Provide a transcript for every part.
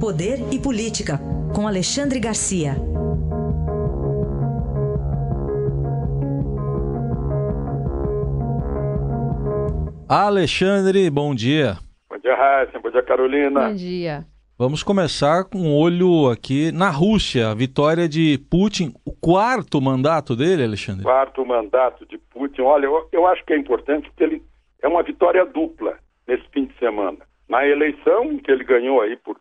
Poder e Política, com Alexandre Garcia. Alexandre, bom dia. Bom dia, Raíssa. Bom dia, Carolina. Bom dia. Vamos começar com um olho aqui na Rússia. A vitória de Putin, o quarto mandato dele, Alexandre? Quarto mandato de Putin. Olha, eu, eu acho que é importante porque ele é uma vitória dupla nesse fim de semana. Na eleição que ele ganhou aí por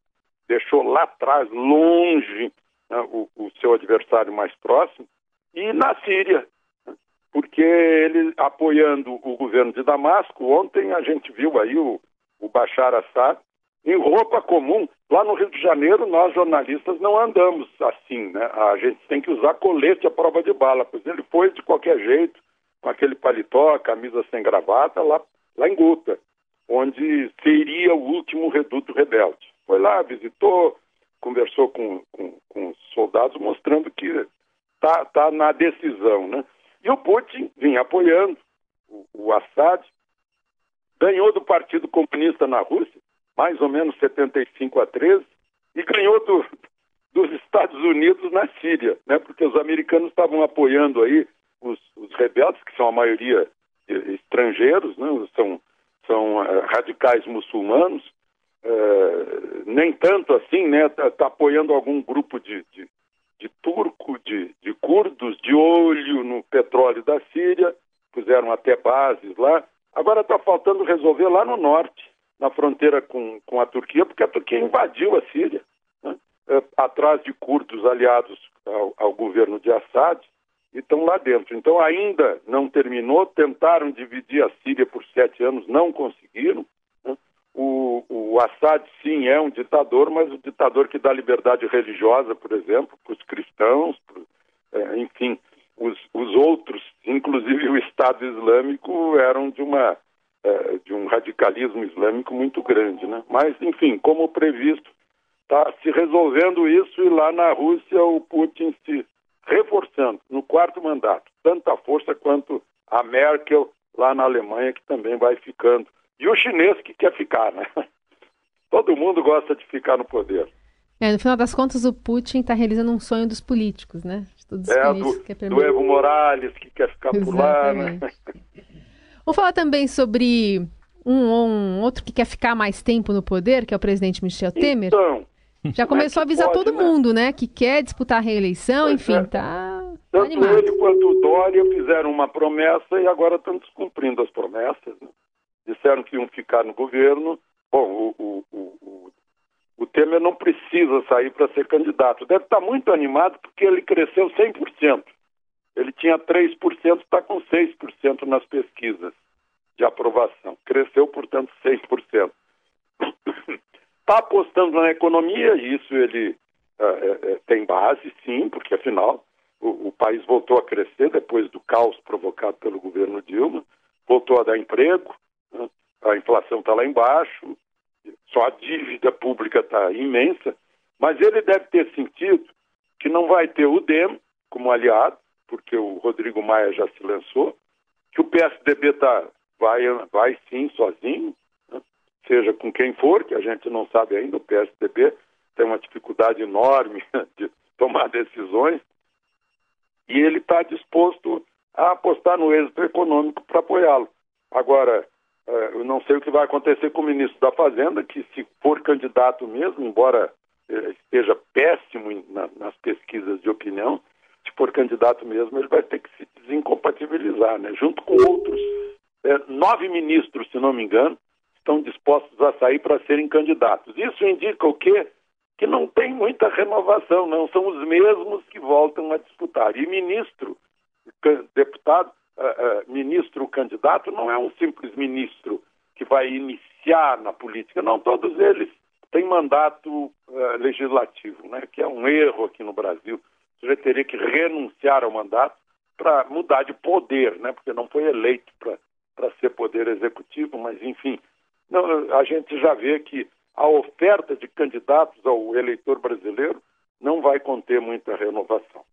deixou lá atrás, longe, né, o, o, seu adversário mais próximo, e na Síria, né, porque ele apoiando o governo de Damasco, ontem a gente viu aí o, o Bashar Assad em roupa comum. Lá no Rio de Janeiro, nós jornalistas não andamos assim, né? A gente tem que usar colete à prova de bala, pois ele foi de qualquer jeito, com aquele paletó, camisa sem gravata, lá, lá em Guta, onde seria o último reduto rebelde. Foi lá, visitou, conversou com, com, com os soldados, mostrando que está tá na decisão. Né? E o Putin vinha apoiando o, o Assad, ganhou do Partido Comunista na Rússia, mais ou menos 75 a 13, e ganhou do, dos Estados Unidos na Síria, né? porque os americanos estavam apoiando aí os, os, rebeldes, que são a maioria estrangeiros, né? são, são uh, radicais muçulmanos, é, nem tanto assim, né? Está tá apoiando algum grupo de, de, de turco, de, de curdos, de olho no petróleo da Síria, puseram até bases lá. Agora está faltando resolver lá no norte, na fronteira com, com a Turquia, porque a Turquia invadiu a Síria, né? é, atrás de curdos aliados ao, ao governo de Assad, e estão lá dentro. Então ainda não terminou, tentaram dividir a Síria por sete anos, não conseguiram. O, o Assad, sim, é um ditador, mas o ditador que dá liberdade religiosa, por exemplo, para os cristãos, é, enfim, os, os, outros, inclusive o Estado Islâmico, eram de, uma, é, de um radicalismo islâmico muito grande. Né? Mas, enfim, como previsto, está se resolvendo isso e lá na Rússia o Putin se reforçando no quarto mandato, tanta força quanto a Merkel lá na Alemanha, que também vai ficando e o chinês que quer ficar, né? Todo mundo gosta de ficar no poder. É, no final das contas, o Putin está realizando um sonho dos políticos, né? De todos os é, do, que é do Evo Morales, que quer ficar por lá, né? Vou falar também sobre um, um, outro que quer ficar mais tempo no poder, que é o presidente Michel Temer. Então, Já começou é a avisar pode, todo né? mundo, né? Que quer disputar a reeleição, pois enfim, é. tá Tanto animado. ele quanto o Dória fizeram uma promessa e agora estão descumprindo as promessas. Né? Disseram que iam ficar no governo. Bom, o, o, o, o Temer não precisa sair para ser candidato. Deve estar muito animado porque ele cresceu 100%. Ele tinha 3%, está com 6% nas pesquisas de aprovação. Cresceu, portanto, 6%. Está apostando na economia, e isso ele é, é, tem base, sim, porque afinal o, o, país voltou a crescer depois do caos provocado pelo governo Dilma, voltou a dar emprego, a inflação está lá embaixo, só a dívida pública está imensa, mas ele deve ter sentido que não vai ter o DEM como aliado, porque o Rodrigo Maia já se lançou, que o PSDB tá, vai, vai sim sozinho, né? seja com quem for, que a gente não sabe ainda, o PSDB tem uma dificuldade enorme de tomar decisões, e ele está disposto a apostar no êxito econômico para apoiá-lo. Agora, eu não sei o que vai acontecer com o ministro da Fazenda, que se for candidato mesmo, embora é, esteja péssimo nas pesquisas de opinião, se for candidato mesmo, ele vai ter que se desincompatibilizar, né? Junto com outros é, nove ministros, se não me engano, estão dispostos a sair para serem candidatos. Isso indica o quê? Que não tem muita renovação, não são os mesmos que voltam a disputar. E ministro, deputado, uh, ministro candidato não é um simples ministro que vai iniciar na política, não, todos eles têm mandato uh, legislativo, né, que é um erro aqui no Brasil. Você teria que renunciar ao mandato para mudar de poder, né, porque não foi eleito para ser poder executivo, mas enfim, não, a gente já vê que a oferta de candidatos ao eleitor brasileiro não vai conter muita renovação.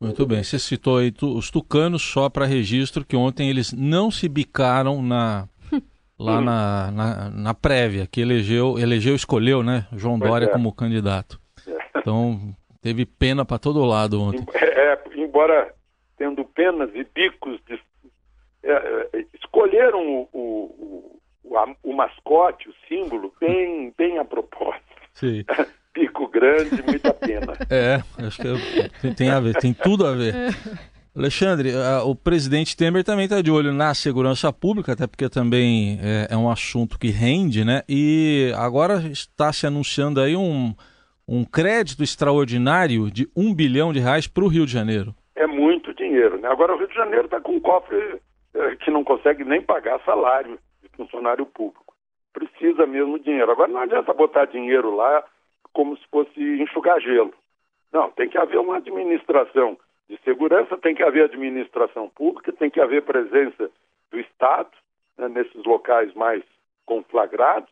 Muito bem, você citou aí tu, os tucanos só para registro que ontem eles não se bicaram na lá Hum. na, na, na prévia, que elegeu, elegeu, escolheu, né, João Pois Dória é. como candidato. Então, teve pena para todo lado ontem. É, embora tendo penas e bicos, de, é, é, escolheram o, o, o, o mascote, o símbolo, bem, bem a propósito. Sim. Pico grande, muita pena. É, acho que eu- tem, a ver, tem tudo a ver. Alexandre, a- o presidente Temer também está de olho na segurança pública, até porque também é, é um assunto que rende, né? E agora está se anunciando aí um, um crédito extraordinário de um bilhão de reais para o Rio de Janeiro. É muito dinheiro. Né? Agora o Rio de Janeiro está com um cofre é, que não consegue nem pagar salário de funcionário público. Precisa mesmo de dinheiro. Agora não adianta botar dinheiro lá como se fosse enxugar gelo. Não, tem que haver uma administração de segurança, tem que haver administração pública, tem que haver presença do Estado né, nesses locais mais conflagrados,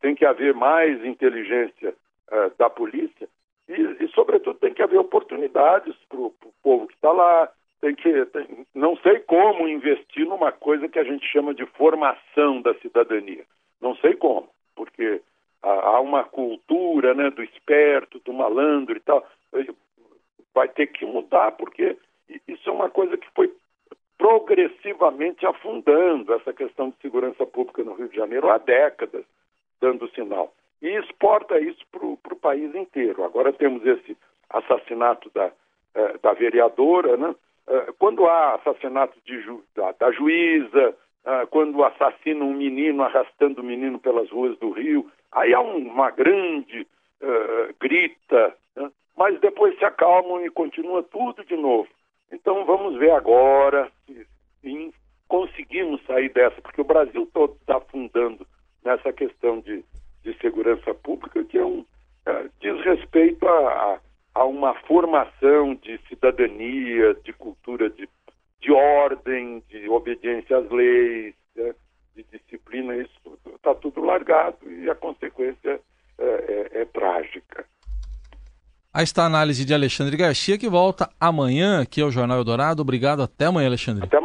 tem que haver mais inteligência eh, da polícia e, e, sobretudo, tem que haver oportunidades para o povo que está lá. Tem que, tem- não sei como investir numa coisa que a gente chama de formação da cidadania. Não sei como, uma cultura né, do esperto, do malandro e tal. Vai ter que mudar, porque isso é uma coisa que foi progressivamente afundando essa questão de segurança pública no Rio de Janeiro há décadas, dando sinal. E exporta isso para o país inteiro. Agora temos esse assassinato da, eh, da vereadora, né? Eh, quando há assassinato ju- da, da juíza, ah, quando assassinam um menino arrastando o menino pelas ruas do Rio, aí há um- uma grande eh, grita, né? mas depois se acalmam e continua tudo de novo. Então vamos ver agora se, se conseguimos sair dessa, porque o Brasil todo está afundando nessa questão de, de segurança pública, que é um, eh, diz respeito a, a- a uma formação de cidadania, de cultura de, de ordem, de obediência às leis, né, de disciplina, isso está tudo largado e a consequência é, é- é trágica. Aí está a análise de Alexandre Garcia, que volta amanhã aqui ao Jornal Eldorado. Obrigado, até amanhã, Alexandre. Até.